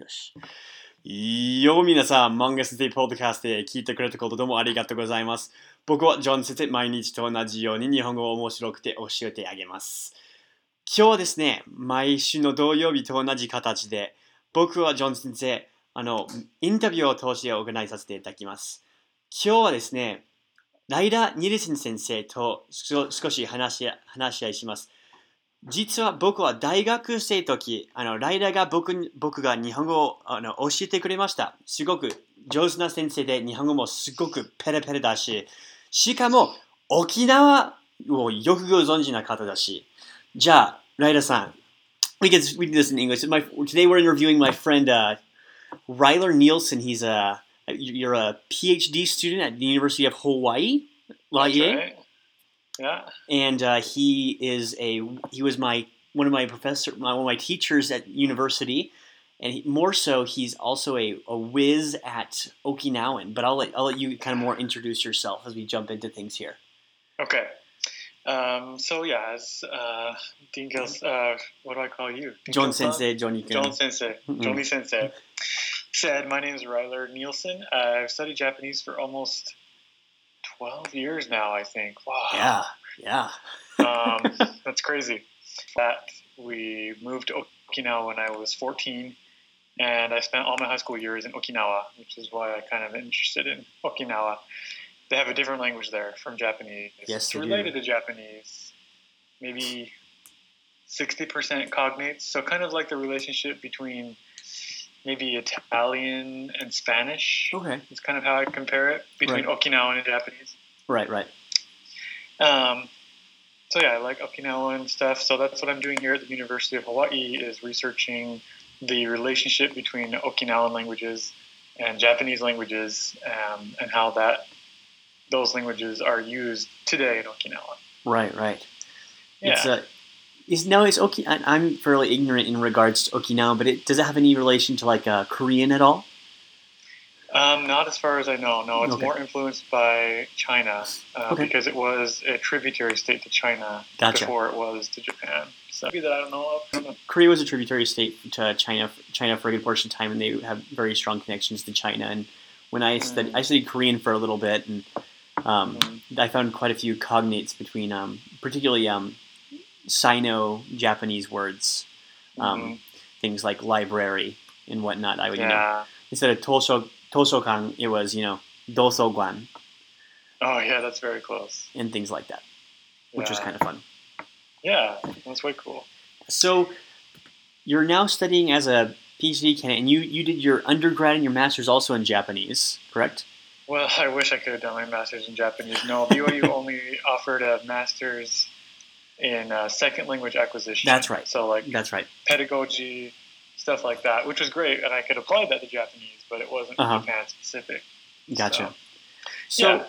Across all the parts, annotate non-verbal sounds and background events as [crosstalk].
よし。よ皆さん、漫画先生ポッドキャストで聞いてくれたことどうもありがとうございます。僕はジョン先生、毎日と同じように日本語を面白くて教えてあげます。今日はですね、毎週の土曜日と同じ形で、僕はジョン先生、あの、インタビューを通して行いさせていただきます。今日はですね、ライダー・ニルセン先生と少少し話し話し合いします。実は僕は大学生の時、あのライダーが僕に僕が日本語をあの教えてくれました。すごく上手な先生で日本語もすごくペラペラだし、しかも沖縄をよくご存知な方だし。じゃあ、ライダーさん、we can, we do this in English. My, today we're interviewing my friend uh, Ryler Nielsen. He's a you're a PhD student at the University of Hawaii. Hawaii? right. Yeah. and uh, he is a he was my one of my professor my, one of my teachers at university and he, more so he's also a, a whiz at okinawan but i'll let, I'll let you kind of more introduce yourself as we jump into things here Okay. Um, so yeah, as uh, uh, what do I call you? Dean john sensei johnny John Sensei. Johnny Sensei. Said, my name is Ryler Nielsen. I've studied Japanese for almost 12 years now, I think. Wow. yeah yeah [laughs] Um, [laughs] that's crazy. That we moved to Okinawa when I was 14, and I spent all my high school years in Okinawa, which is why I kind of interested in Okinawa. They have a different language there from Japanese. Yes, it's they do. related to Japanese, maybe 60% cognates. So kind of like the relationship between maybe Italian and Spanish. okay It's kind of how I compare it between Okinawan and Japanese. right right Um, so yeah, I like Okinawan stuff. So that's what I'm doing here at the University of Hawaii is researching the relationship between Okinawan languages and Japanese languages, um, and how that those languages are used today in Okinawa. right right Yeah. it's uh is now is Oki- I- I'm fairly ignorant in regards to Okinawa, but it, does it have any relation to like uh, Korean at all? Um, not as far as I know. No, it's Okay. more influenced by China uh, Okay. because it was a tributary state to China Gotcha. before it was to Japan. So maybe that I don't know of. I don't know. Korea was a tributary state to China, China for a good portion of time, and they have very strong connections to China. And when I studied, Mm. I studied Korean for a little bit, and um, Mhm. I found quite a few cognates between, um, particularly um, Sino-Japanese words, um, Mhm. things like library and whatnot. I would, you know, instead of tosho toshokan, it was you know dosogwan Oh yeah, that's very close. and things like that, which was kind of fun. Yeah, that's way cool. So you're now studying as a PhD candidate, and you, you did your undergrad and your master's also in Japanese, correct? Well, [laughs] I wish I could have done my master's in Japanese. No, BYU only offered a master's in uh, second language acquisition. That's right. So like That's right. pedagogy, stuff like that, which was great, and I could apply that to Japanese, but it wasn't Uh-huh. Japan specific. Gotcha. So, So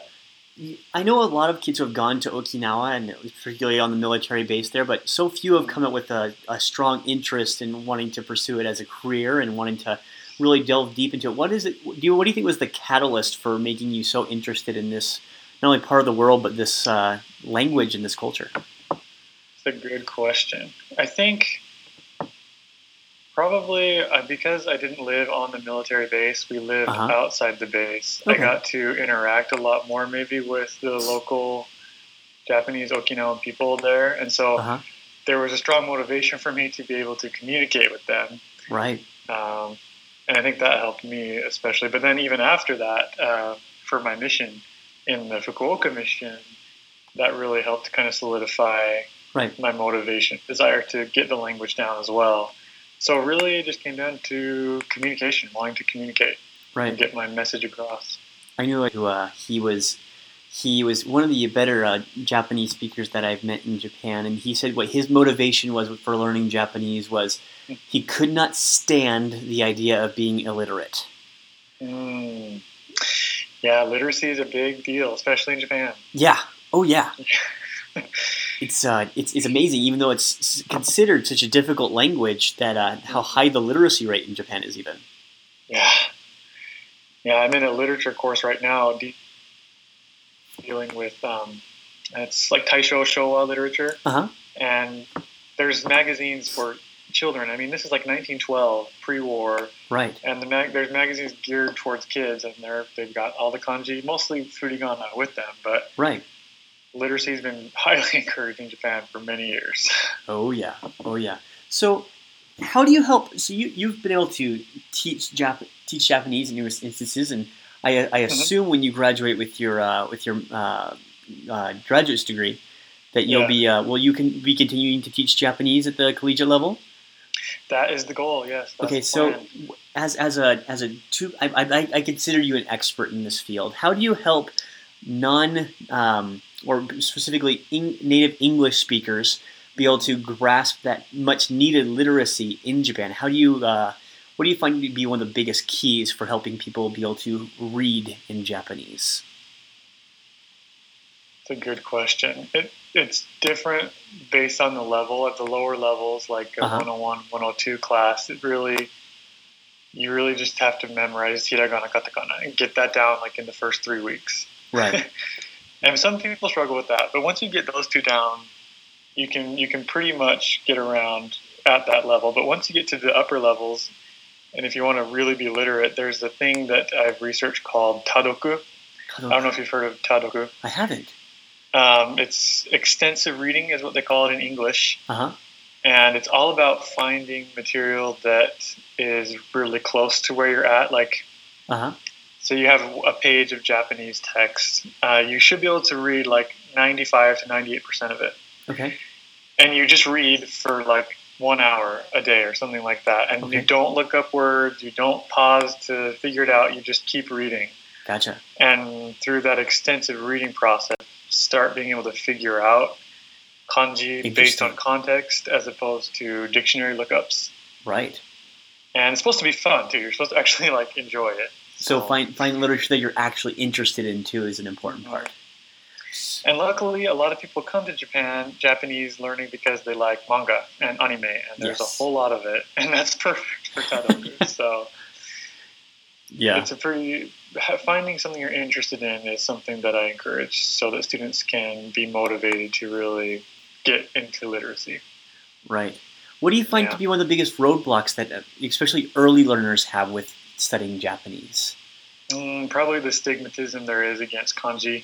yeah. I know a lot of kids who have gone to Okinawa, and particularly on the military base there, but so few have come up with a, a strong interest in wanting to pursue it as a career and wanting to really delve deep into it. What is it? Do you, what do you think was the catalyst for making you so interested in this, not only part of the world, but this uh, language and this culture? A good question. I think probably uh, because I didn't live on the military base, we lived Uh-huh. outside the base. Okay. I got to interact a lot more maybe with the local Japanese Okinawan people there, and so Uh-huh. there was a strong motivation for me to be able to communicate with them. Right. Um, and I think that helped me especially. But then even after that, uh, for my mission in the Fukuoka mission, that really helped kind of solidify Right. my motivation, desire to get the language down as well. So really, it just came down to communication, wanting to communicate Right. and get my message across. I knew who uh, he was. He was one of the better uh, Japanese speakers that I've met in Japan, and he said what his motivation was for learning Japanese was he could not stand the idea of being illiterate. Mm. Yeah, literacy is a big deal, especially in Japan. Yeah. Oh yeah. [laughs] It's uh, it's it's amazing, even though it's considered such a difficult language, that uh, how high the literacy rate in Japan is. Even. Yeah. Yeah, I'm in a literature course right now de- dealing with um, it's like Taisho Showa literature. Uh huh. And there's magazines for children. I mean, this is like 1912, pre-war, Right. and the mag- there's magazines geared towards kids, and they're they've got all the kanji, mostly furigana with them, but Right. Literacy's been [laughs] highly encouraged in Japan for many years. Oh yeah. Oh yeah. So, how do you help? So you you've been able to teach Jap- teach Japanese in numerous instances, and I, I assume when you graduate with your uh, with your uh, uh, graduate's degree, that you'll Yeah. be uh, well, you can be continuing to teach Japanese at the collegiate level. that is the goal. Yes. Okay, so as as a as a two, I, I, I consider you an expert in this field. How do you help non um, or specifically Eng- native English speakers be able to grasp that much needed literacy in Japan? How do you uh, what do you find to be one of the biggest keys for helping people be able to read in Japanese? It's a good question. It it's different based on the level. At the lower levels, like a Uh-huh. 101, 102 class, it really you really just have to memorize hiragana, katakana, and get that down like in the first three weeks. Right. [laughs] And some people struggle with that, but once you get those two down, you can you can pretty much get around at that level. But once you get to the upper levels, and if you want to really be literate, there's a thing that I've researched called tadoku. I don't know if you've heard of tadoku. I haven't. Um, it's extensive reading, is what they call it in English, Uh huh. and it's all about finding material that is really close to where you're at. Like, Uh huh. So you have a page of Japanese text, uh, you should be able to read like 95 to 98 percent of it, Okay. and you just read for like one hour a day or something like that, and you don't look up words, you don't pause to figure it out, you just keep reading. Gotcha. and through that extensive reading process start being able to figure out kanji based on context as opposed to dictionary lookups. Right. and it's supposed to be fun too. You're supposed to actually like enjoy it So find find literature that you're actually interested in too is an important part. and luckily a lot of people come to japan japanese learning because they like manga and anime and there's Yes. a whole lot of it and that's [laughs] perfect for tadoku [laughs] so Yeah. it's a pretty finding something you're interested in is something that I encourage so that students can be motivated to really get into literacy. Right. What do you find Yeah. to be one of the biggest roadblocks that uh, especially early learners have with studying Japanese? Mm, probably the stigmatism there is against kanji.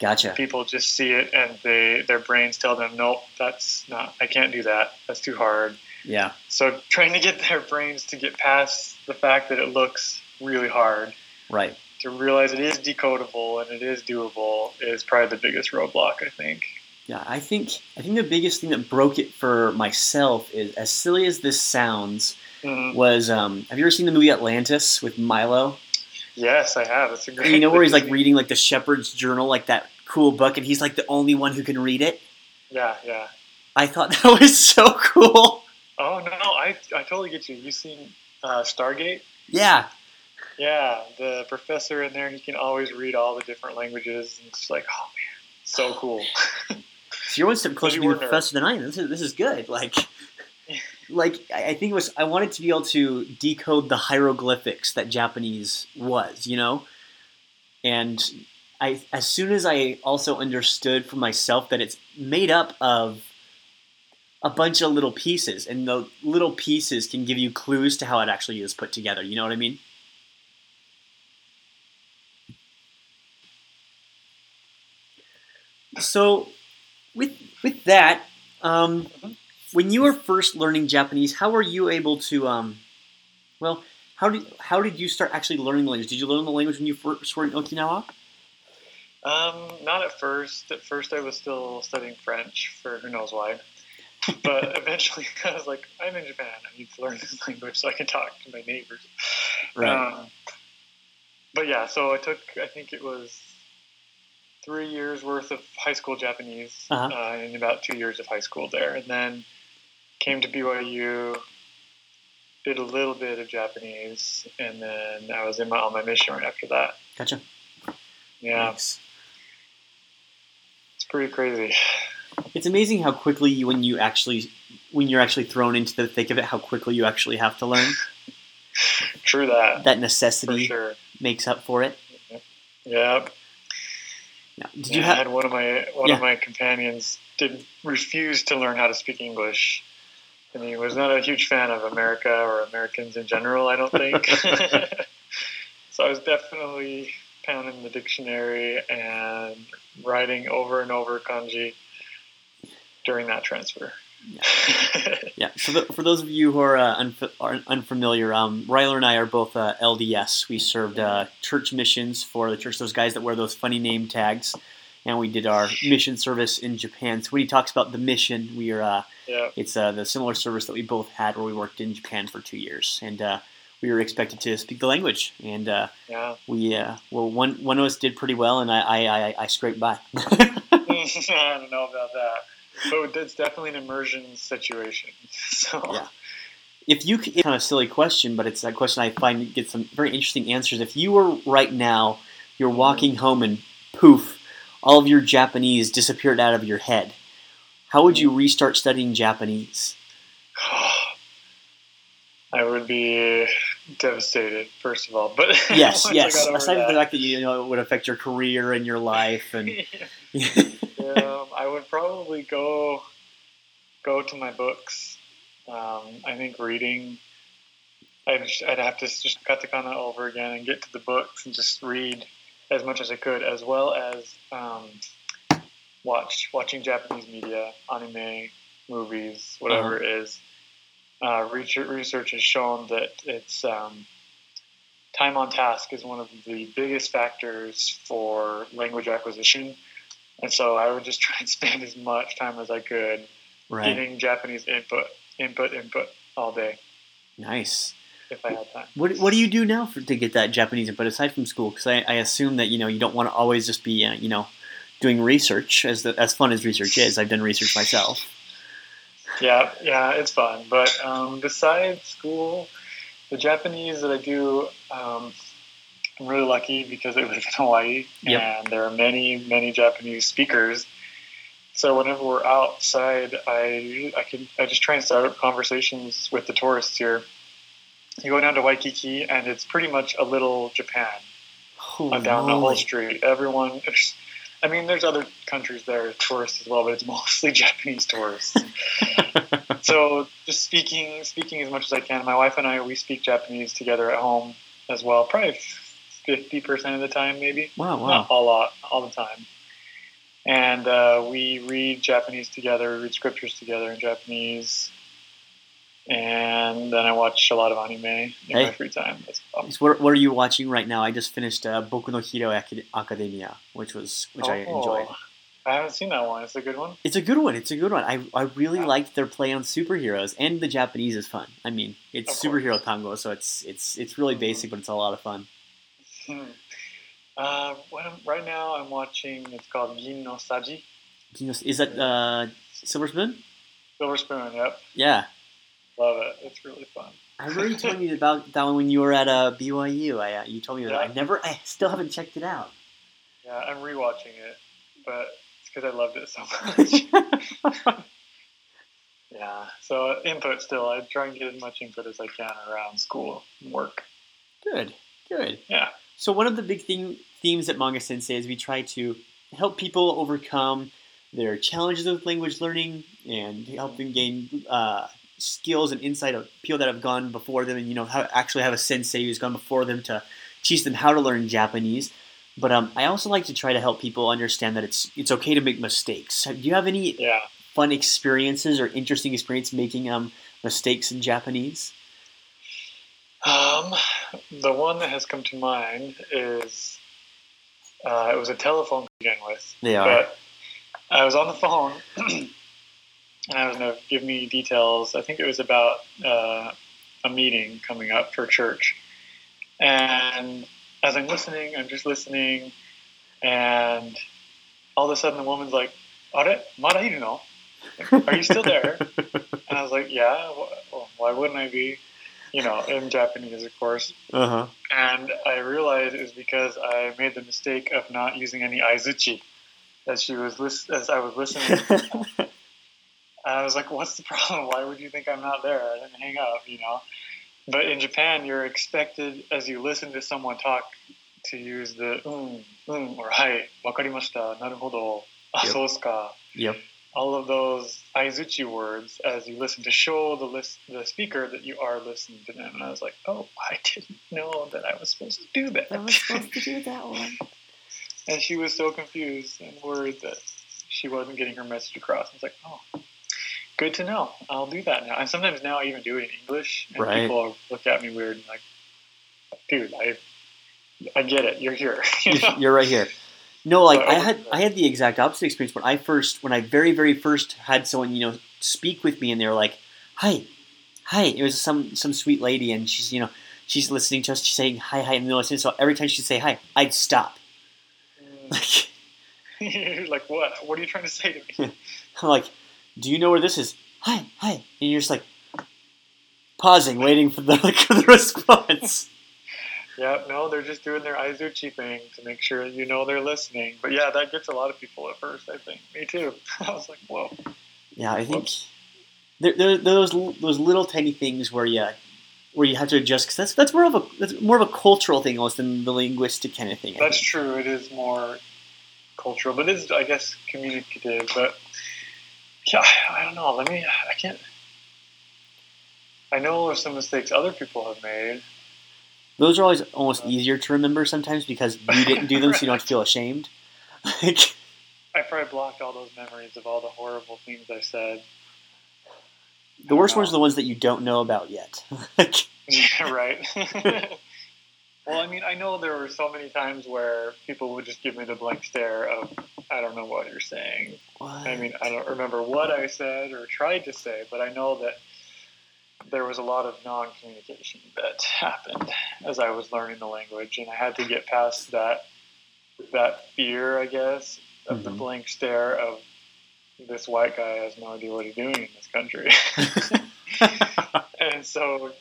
Gotcha. People just see it and they their brains tell them, nope, that's not. I can't do that. That's too hard. Yeah. So trying to get their brains to get past the fact that it looks really hard Right. to realize it is decodable and it is doable is probably the biggest roadblock. I think. Yeah. I think I think the biggest thing that broke it for myself is as silly as this sounds Mhm. was um, have you ever seen the movie Atlantis with Milo? Yes, I have. It's a great. You know where he's like reading like the shepherd's journal, like that cool book, and he's like the only one who can read it. Yeah, yeah. I thought [laughs] that was so cool. Oh no, I I totally get you. You seen uh, Stargate? Yeah. Yeah, the professor in there, he can always read all the different languages. And it's like, oh man, so cool. [laughs] So you're one step closer to being a professor than I am. This is, this is good. Like, [laughs] like I think it was. I wanted to be able to decode the hieroglyphics that Japanese was, you know, and I as soon as I also understood for myself that it's made up of a bunch of little pieces, and the little pieces can give you clues to how it actually is put together. You know what I mean? So, with with that, um, Mhm. When you were first learning Japanese, how were you able to? Um, well, how did how did you start actually learning the language? Did you learn the language when you first were in Okinawa? Um, not at first. At first, I was still studying French for who knows why. [laughs] But eventually, [laughs] I was like, I'm in Japan. I need to learn this [laughs] language so I can talk to my neighbors. Um, but yeah, so I took, I think it was three years worth of high school Japanese Uh-huh. uh, and about two years of high school there. And then came to BYU, did a little bit of Japanese, and then I was in my, on my mission right after that. gotcha. Yeah, Nice. it's pretty crazy. It's amazing how quickly you, when you actually when you're actually thrown into the thick of it, how quickly you actually have to learn. [laughs] True that, That necessity sure. makes up for it. Yeah. Yeah. Did Yeah, you have? had one of my one Yeah. of my companions did refuse to learn how to speak English and he was not a huge fan of America or Americans in general. I don't think. [laughs] [laughs] so I was definitely pounding the dictionary and writing over and over kanji during that transfer. Yeah. [laughs] yeah. So the, for those of you who are, uh, unf- are unfamiliar, um, Ryler and I are both uh, LDS. We served uh, church missions for the church. Those guys that wear those funny name tags, and we did our mission service in Japan. So when he talks about the mission, we are. Uh, yeah. It's uh, the similar service that we both had, where we worked in Japan for two years, and uh, we were expected to speak the language. And yeah. we well, one one of us did pretty well, and I I, I, I scraped by. [laughs] [laughs] I don't know about that but it's definitely an immersion situation. [laughs] So yeah. If you it's kind of a silly question, but it's a question I find gets some very interesting answers. If you were right now, you're mm-hmm. walking home and poof, all of your Japanese disappeared out of your head. How would you mm-hmm. restart studying Japanese? [sighs] I would be devastated, first of all. But [laughs] yes, yes. Aside from the fact that you know it would affect your career and your life, and [laughs] um, [laughs] I would probably go go to my books. Um, I think reading. I'd, I'd have to just katakana over again and get to the books and just read as much as I could, as well as um, watch watching Japanese media, anime, movies, whatever uh-huh. it is. Uh, research, research has shown that it's um, time on task is one of the biggest factors for language acquisition and so I would just [laughs] try and spend as much time as I could right. getting Japanese input, input, input all day. Nice. If I had time. What, what do you do now for, to get that Japanese input aside from school? Because I, I assume that you know you don't want to always just be uh, you know doing research as the, as fun as research is. I've done research myself. Yeah, yeah, it's fun. But um, besides school, the Japanese that I do, um, I'm really lucky because I [laughs] live in Hawaii yep. and there are many, many Japanese speakers. So whenever we're outside, I I can I just try and start up conversations with the tourists here. You go down to Waikiki and it's pretty much a little Japan down the whole street. Everyone, I mean, there's other countries there, tourists as well, but it's [laughs] mostly Japanese tourists. [laughs] so just speaking speaking as much as I can. My wife and I we speak Japanese together at home as well. Probably fifty percent of the time, maybe. Wow, wow. Not a lot, all the time. And uh, we read Japanese together, read scriptures together in Japanese, and then I watch a lot of anime in hey. my free time. Well. So what, what, are you watching right now? I just finished uh, Boku no Hero Academia, which was which oh, I enjoyed. I haven't seen that one. It's a good one. It's a good one. It's a good one. I, I really yeah. liked their play on superheroes, and the Japanese is fun. I mean, it's superhero tango, so it's it's it's really mm-hmm. basic, but it's a lot of fun. Hmm. Uh, right now, I'm watching. It's called Gin no Saji. Is that uh, Silver Spoon? Silver Spoon. Yep. Yeah. Love it. It's really fun. I remember you told me about that one when you were at uh, BYU. I uh, you told me that. Yeah. I never. I still haven't checked it out. Yeah, I'm rewatching it, but it's because I loved it so much. [laughs] yeah. So input still. I try and get as much input as I can around school and work. Good. Good. Yeah. So one of the big thing, themes at Manga Sensei is we try to help people overcome their challenges with language learning and help them gain uh, skills and insight of people that have gone before them and you know how actually have a sensei who's gone before them to teach them how to learn Japanese. But um, I also like to try to help people understand that it's it's okay to make mistakes. Do you have any yeah. fun experiences or interesting experience making um, mistakes in Japanese? Um, the one that has come to mind is uh, it was a telephone to begin with. Are. But I was on the phone, [clears throat] I was going to give me details. I think it was about uh, a meeting coming up for church. And as I'm listening, I'm just listening, and all of a sudden the woman's like, "Are mara iru no? Are you still there?" [laughs] and I was like, "Yeah. Well, why wouldn't I be?" you know, in Japanese, of course. Uh-huh. And I realized it was because I made the mistake of not using any aizuchi as she was lis- as I was listening. [laughs] I was like, "What's the [laughs] problem? Why would you think I'm not there?" I didn't hang up, you know. But in Japan, you're expected as you listen to someone talk to use the um, um, or hai, wakarimashita, naruhodo, yep. asosuka. Yep. all of those aizuchi words as you listen to show the list the speaker that you are listening to them. And I was like, oh, I didn't know that I was supposed to do that. I was supposed to do that one. [laughs] and she was so confused and worried that she wasn't getting her message across. I was like, oh, good to know. I'll do that now. And sometimes now I even do it in English, and Right. people look at me weird and like, dude, I, I get it. You're here. [laughs] You know? You're right here. No, like I had I had the exact opposite experience when I first when I very very first had someone you know speak with me and they were like, "Hi, hi." It was some some sweet lady and she's you know she's listening to us. She's saying hi hi and listening. So every time she'd say hi, I'd stop. Mm. [laughs] Like [laughs] like, what? What are you trying to say to me? I'm like, "Do you know where this is?" Hi hi, and you're just like pausing, waiting for the [laughs] like, for the response. [laughs] Yeah, no, they're just doing their Aizuchi thing to make sure you know they're listening. But yeah, that gets a lot of people at first, I think. Me too. [laughs] I was like, whoa. Yeah, I think there, there, there those those little tiny things where you where you have to adjust because that's that's more of a that's more of a cultural thing almost than the linguistic kind of thing. I That's think. true. It is more cultural, but it is, I guess, communicative. But yeah, I don't know. Let me, I can't. I know of some mistakes other people have made. Those are always almost easier to remember sometimes because you [laughs] didn't do them, so you don't have to feel ashamed. [laughs] Like, I probably blocked all those memories of all the horrible things I said. the worst ones uh, are the ones that you don't know about yet. [laughs] Yeah, right. Well, I mean, I know there were so many times where people would just give me the blank stare of, I don't know what you're saying. what? I mean, I don't remember what I said or tried to say, but I know that there was a lot of non communication that happened as I was learning the language, and I had to get past that that fear, I guess, of the Mhm. blank stare of this white guy has no idea what he's doing in this country. [laughs] [laughs] and so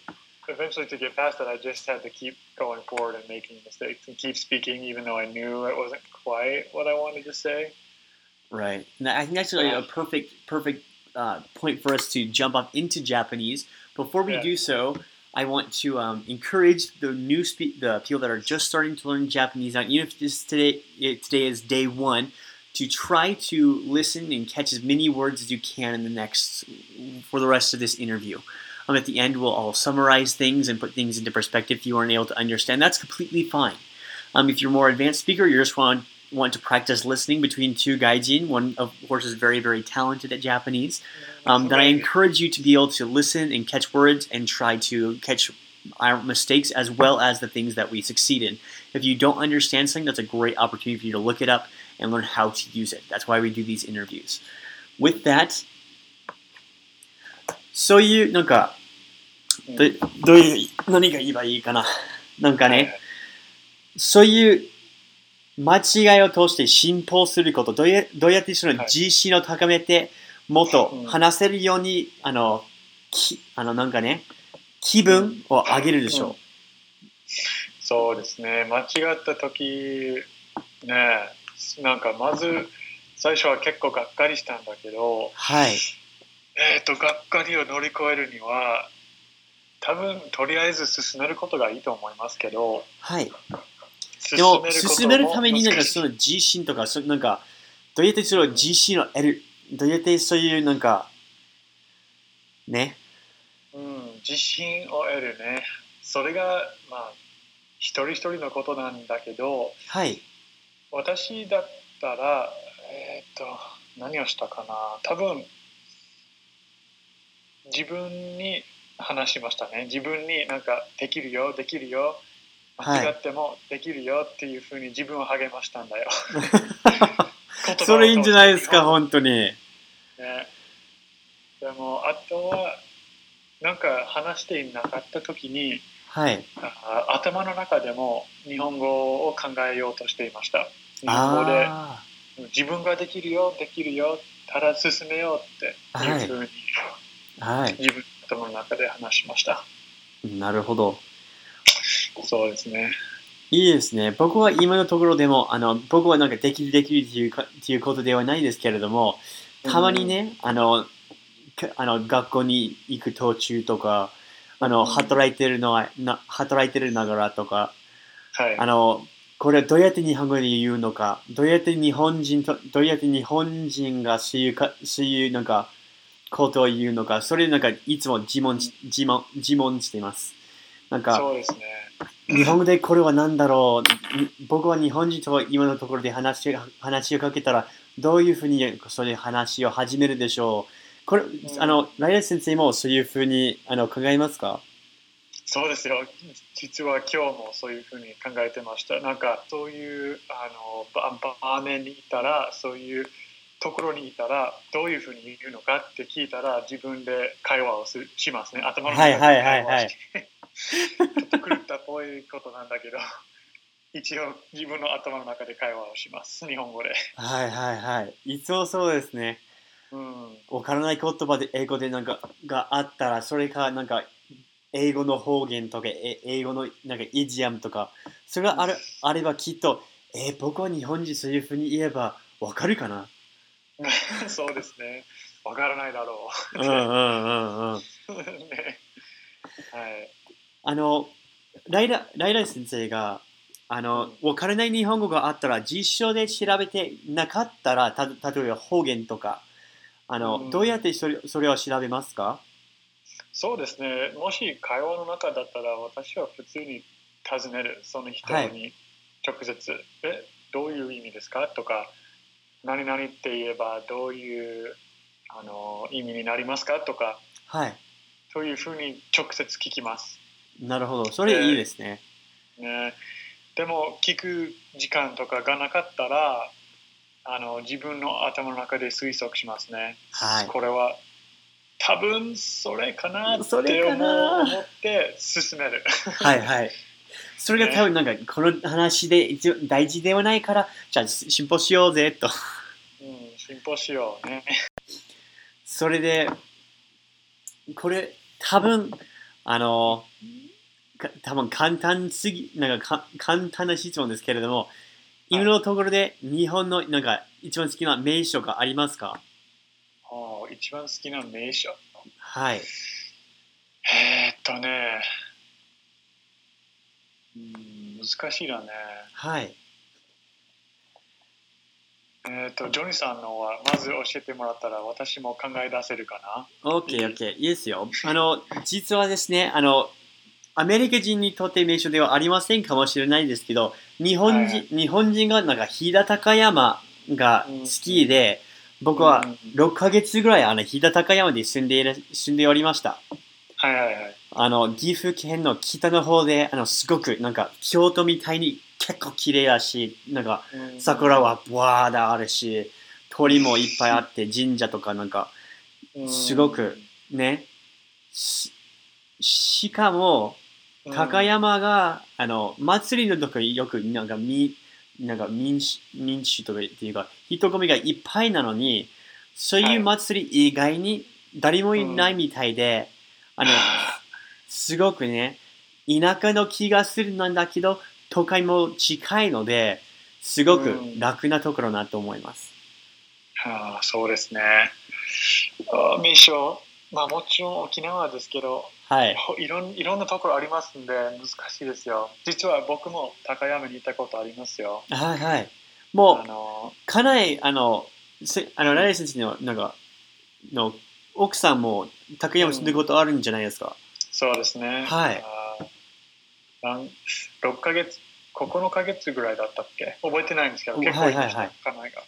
eventually to get past that i just had to keep going forward and making mistakes and keep speaking even though i knew it wasn't quite what i wanted to say Right. And I think that's really a perfect, perfect uh, point for us to jump off into Japanese. Before we Yeah. do so, I want to um, encourage the new spe- the people that are just starting to learn Japanese out, even if this today it, today is day one, to try to listen and catch as many words as you can in the next for the rest of this interview. Um, at the end, we'll all summarize things and put things into perspective if you aren't able to understand. That's completely fine. Um, if you're a more advanced speaker, you just want want to practice listening between two gaijin. One, of course, is very, very talented at Japanese. Um, then I Amazing. encourage you to be able to listen and catch words and try to catch our mistakes as well as the things that we succeed in. If you don't understand something, that's a great opportunity for you to look it up and learn how to use it. That's why we do these interviews. With that, そういうなんかうん どどういう何が言えばいいかな。なんかね、そういう間違いを通して進歩すること、どうやどうやってそのはい。自信を高めて、もっとうん。話せるように、あの、きあのなんかね、気分を上げるでしょそうですね。間違った時ねなんかまず最初は結構がっかりしたんだけどう。はい。えっ、とがっかりを乗り越えるには多分とりあえず進めることがいいと思いますけどはい。進でも、進めるためになんかその自信とか、そなんか、どうやってその自信を得る、どうやってそういうなんか、ね？うん、自信を得るねそれがまあ一人一人のことなんだけどはい。私だったらえっ、と何をしたかな？多分自分に話しましたね。自分になんかできるよできるよ。はい。間違ってもできるよっていうふうに自分を励ましたんだよ。[laughs] それいいんじゃないですか、本当に。ね、でもあとはなんか話していなかった時にはい。あ頭の中でも日本語を考えようとしていました。日本語であ自分ができるよできるよただ進めようっていうふうにあ、はい。自分の頭の中で話しました、なるほど。そうですね。いいですね。僕は今のところでも、あの、僕はなんかできるできるっていうかっていうことではないですけれども、たまにね、あの、かあの学校に行く途中とか、あの、うん。働いてるのは、な働いてるながらとか、はい。あの、これどうやって日本語で言うのか、どうやって日本人と、どうやって日本人がそういうか、そういうなんか、ことを言うのか、それなんかいつも自問し自問自問しています。なんか、そうですね。日本語でこれは何だろう？に僕は日本人と今のところで話話をかけたらどういうふうにそれ話を始めるでしょう？これ、あのライラ先生もそういうふうにあの考えますか？そうですよ。実は今日もそういうふうに考えてました。なんかそういうあの場場面にいたらそういうところにいたらどういうふうに言うのかって聞いたら自分で会話をすしますね。頭の中ではいはいはいはい会話して。ちょっと狂ったっぽいことなんだけど [laughs] 一応自分の頭の中で会話をします。日本語で。はいはいはいいつもそうですねうん。わからない言葉で英語でなんかがあったらそれかなんか英語の方言とかえ英語のなんかイディアムとかそれがあるあればきっとえー僕は日本人そういうふうに言えばわかるかな？[laughs] そうですね。わからないだろうんうんうんうんう。[laughs] ねはい。あのライラライラ先生があのわからない日本語があったら実証で調べてなかったらた例えば方言とかあの、うんどうやってそれそれを調べますか？そうですね。もし会話の中だったら私は普通に尋ねる。その人に直接、え、どういう意味ですか？とか、何々って言えばどういうあの意味になりますか？とか、はい。そういうふうに直接聞きます。なるほど。それいいですね、ね、でも聞く時間とかがなかったらあの自分の頭の中で推測しますね。はい。これは多分それかなって思って進める。はいはいそれが多分なんかこの話で一応大事ではないからじゃあ進歩しようぜと。うん、進歩しようね。それでこれ多分あのか多分簡単すぎなんかか簡単な質問ですけれども今のところで日本のなんか一番好きな名所がありますか？おー一番好きな名所。はい。えー、っとね、うん、難しいだね。はい。えー、っと、ジョニーさんのはまず教えてもらったら私も考え出せるかな？OK OK いいですよ。あの実はですねあのアメリカ人にとって名所ではありませんかもしれないですけど日本人,、はい。日本人がなんか飛騨高山が好きで、僕はうん6ヶ月ぐらいあの飛騨高山で住んでいる住んでおりました。はいはいはい。あの岐阜県の北の方であのすごくなんか京都みたいに結構綺麗だしなんかうん。桜はブワーだあるし鳥もいっぱいあって神社とかなんかすごくね。ししかもうん。高山が、あの祭りの時よくなんかみなんか民主民主とかっていうか人混みがいっぱいなのにそういう祭り以外に誰もいないみたいで、あの [laughs] すごくね田舎の気がするなんだけど都会も近いのですごく楽なところなと思います。ああそうですね。あ名所、まあもちろん沖縄ですけど、はい。ほいろんいろんなところありますんで難しいですよ。実は僕も高山に行ったことありますよ。はいはい。もうあのかなり、あの、せあのライ先生の、なんか、の、奥さんも高山住んでることあるんじゃないですか。そうですね。はいなん6ヶ月、9ヶ月ぐらいだったっけ？覚えてないんですけど、結構いました、はいはい彼女が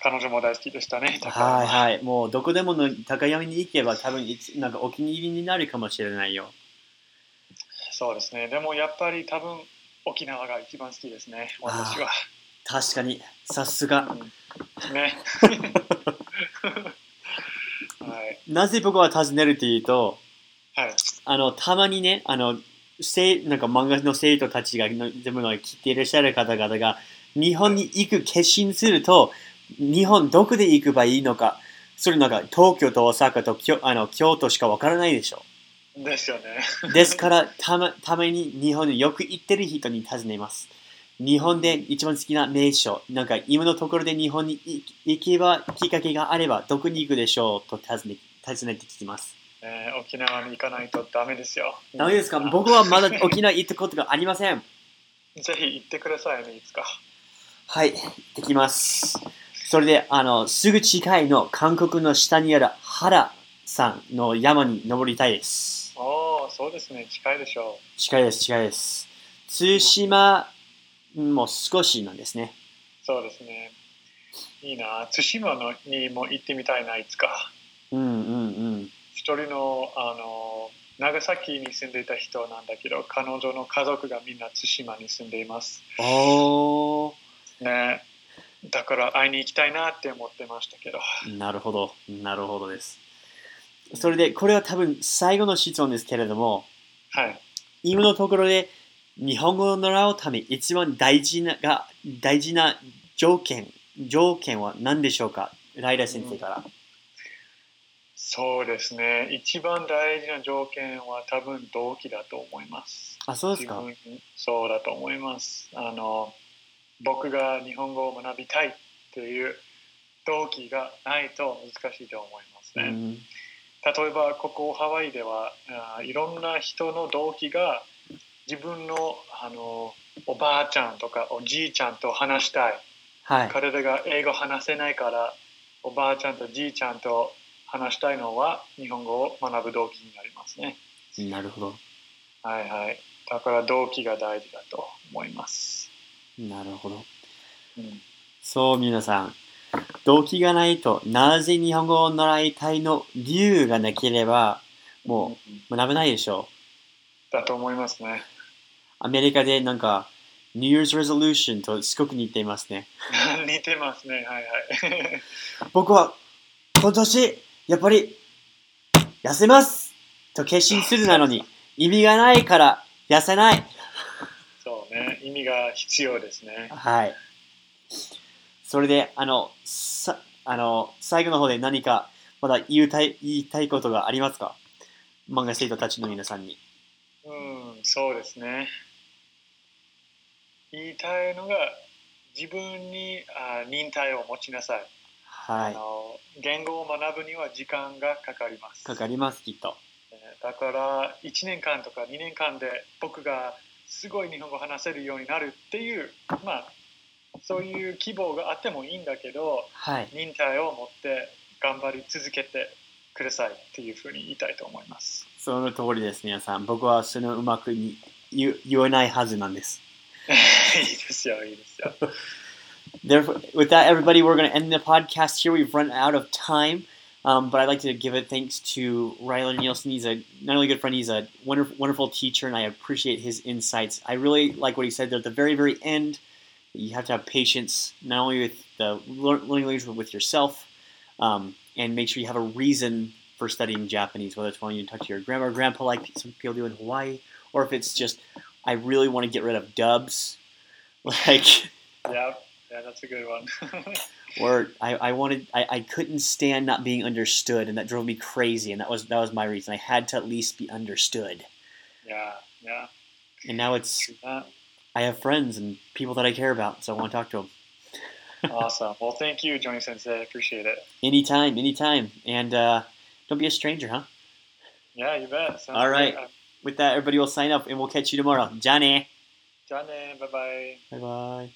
彼女も大好きでしたね。はいはい。もうどこでもの高山に行けば多分いつなんかお気に入りになるかもしれないよ。そうですね。でもやっぱり多分沖縄が一番好きですね、私は。確かに、さすが。うんね。[laughs] [laughs] はい。なぜ僕は尋ねるというと、はい。あの、たまにね、あの、せなんか漫画の生徒たちがの全部の聞いていらっしゃる方々が日本に行く決心すると日本どこで行けばいいのかそれなんか東京と大阪と京あの京都しかわからないでしょ。ですよね。ですからたまたまに日本によく行ってる人に尋ねます。日本で一番好きな名所なんか今のところで日本に行行けばきっかけがあればどこに行くでしょうと尋ね尋ねて聞きますえー沖縄に行かないとダメですよ。ダメですか？僕はまだ沖縄行ったことがありません [laughs] ぜひ行ってくださいね、いつか。はい、行ってきます。それで、あの、すぐ近いの韓国の下にある原さんの山に登りたいです。おお、そうですね、近いでしょ近いです、近いです。対馬も少しなんですね。う。そうですね。いいな、対馬のにも行ってみたいな、いつか。うんうんうん。一人の、あの、長崎に住んでいた人なんだけど、彼女の家族がみんな対馬に住んでいます。おね。だから会いに行きたいなって思ってましたけど。ー、なるほど、なるほどです。それで、これは多分最後の質問ですけれども、はい。今のところで日本語を習うため一番大事なが大事な条件条件は何でしょうか？ライラ先生から。そうですね。一番大事な条件は多分動機だと思います。あ、そうですか。そうだと思います。あの僕が日本語を学びたいっていう動機がないと難しいと思いますね。うん、例えばここハワイではあいろんな人の動機が自分のあのおばあちゃんとかおじいちゃんと話したい。はい。彼らが英語話せないからおばあちゃんとじいちゃんと話したいのは日本語を学ぶ動機になりますね。なるほど。はいはい。だから動機が大事だと思います。なるほど。うん、そう、皆さん。動機がないと、なぜ日本語を習いたいの理由がなければ、もう学べないでしょう。だと思いますね。アメリカでなんか、New Year's Resolution とすごく似ていますね。[laughs] 似てますね。はいはい。僕は今年やっぱり痩せますと決心するなのに意味がないから痩せないそうね。意味が必要ですね。はいそれであのさあの最後の方で何かまだ言いたい言いたいことがありますか？漫画生徒たちの皆さんにうん、そうですね。言いたいのが自分にあ忍耐を持ちなさい。はいあの言語を学ぶには時間がかかります。かかりますきっとだから1年間とか2年間で僕がすごい日本語を話せるようになるっていうまあそういう希望があってもいいんだけどはい忍耐を持って頑張り続けてくださいっていうふうに言いたいと思います。その通りです皆さん僕はそのうまくに言言えないはずなんです [laughs] いいですよ、いいですよ。With that, everybody, we're going to end the podcast here. We've run out of time, um, but I'd like to give a thanks to Ryler Nielsen. He's a not only a good friend, he's a wonderful, wonderful teacher, and I appreciate his insights. I really like what he said there at the very, very end. You have to have patience, not only with the learning language, but with yourself, um, and make sure you have a reason for studying Japanese, whether it's wanting to talk to your grandma or grandpa, like some people do in Hawaii, or if it's just I really want to get rid of dubs, [laughs] like. yeah, yeah, that's a good one. [laughs] or I, I wanted I, I couldn't stand not being understood and that drove me crazy and that was that was my reason. I had to at least be understood. Yeah, yeah. And now it's. I have friends and people that I care about, so I want to talk to them. [laughs] awesome. Well, thank you, Johnny Sensei. I appreciate it. Anytime, anytime. And uh, don't be a stranger, huh? Yeah, you bet. Sounds All right. Great. With that, everybody will sign up and we'll catch you tomorrow. Johnny. Johnny. Bye bye. Bye bye.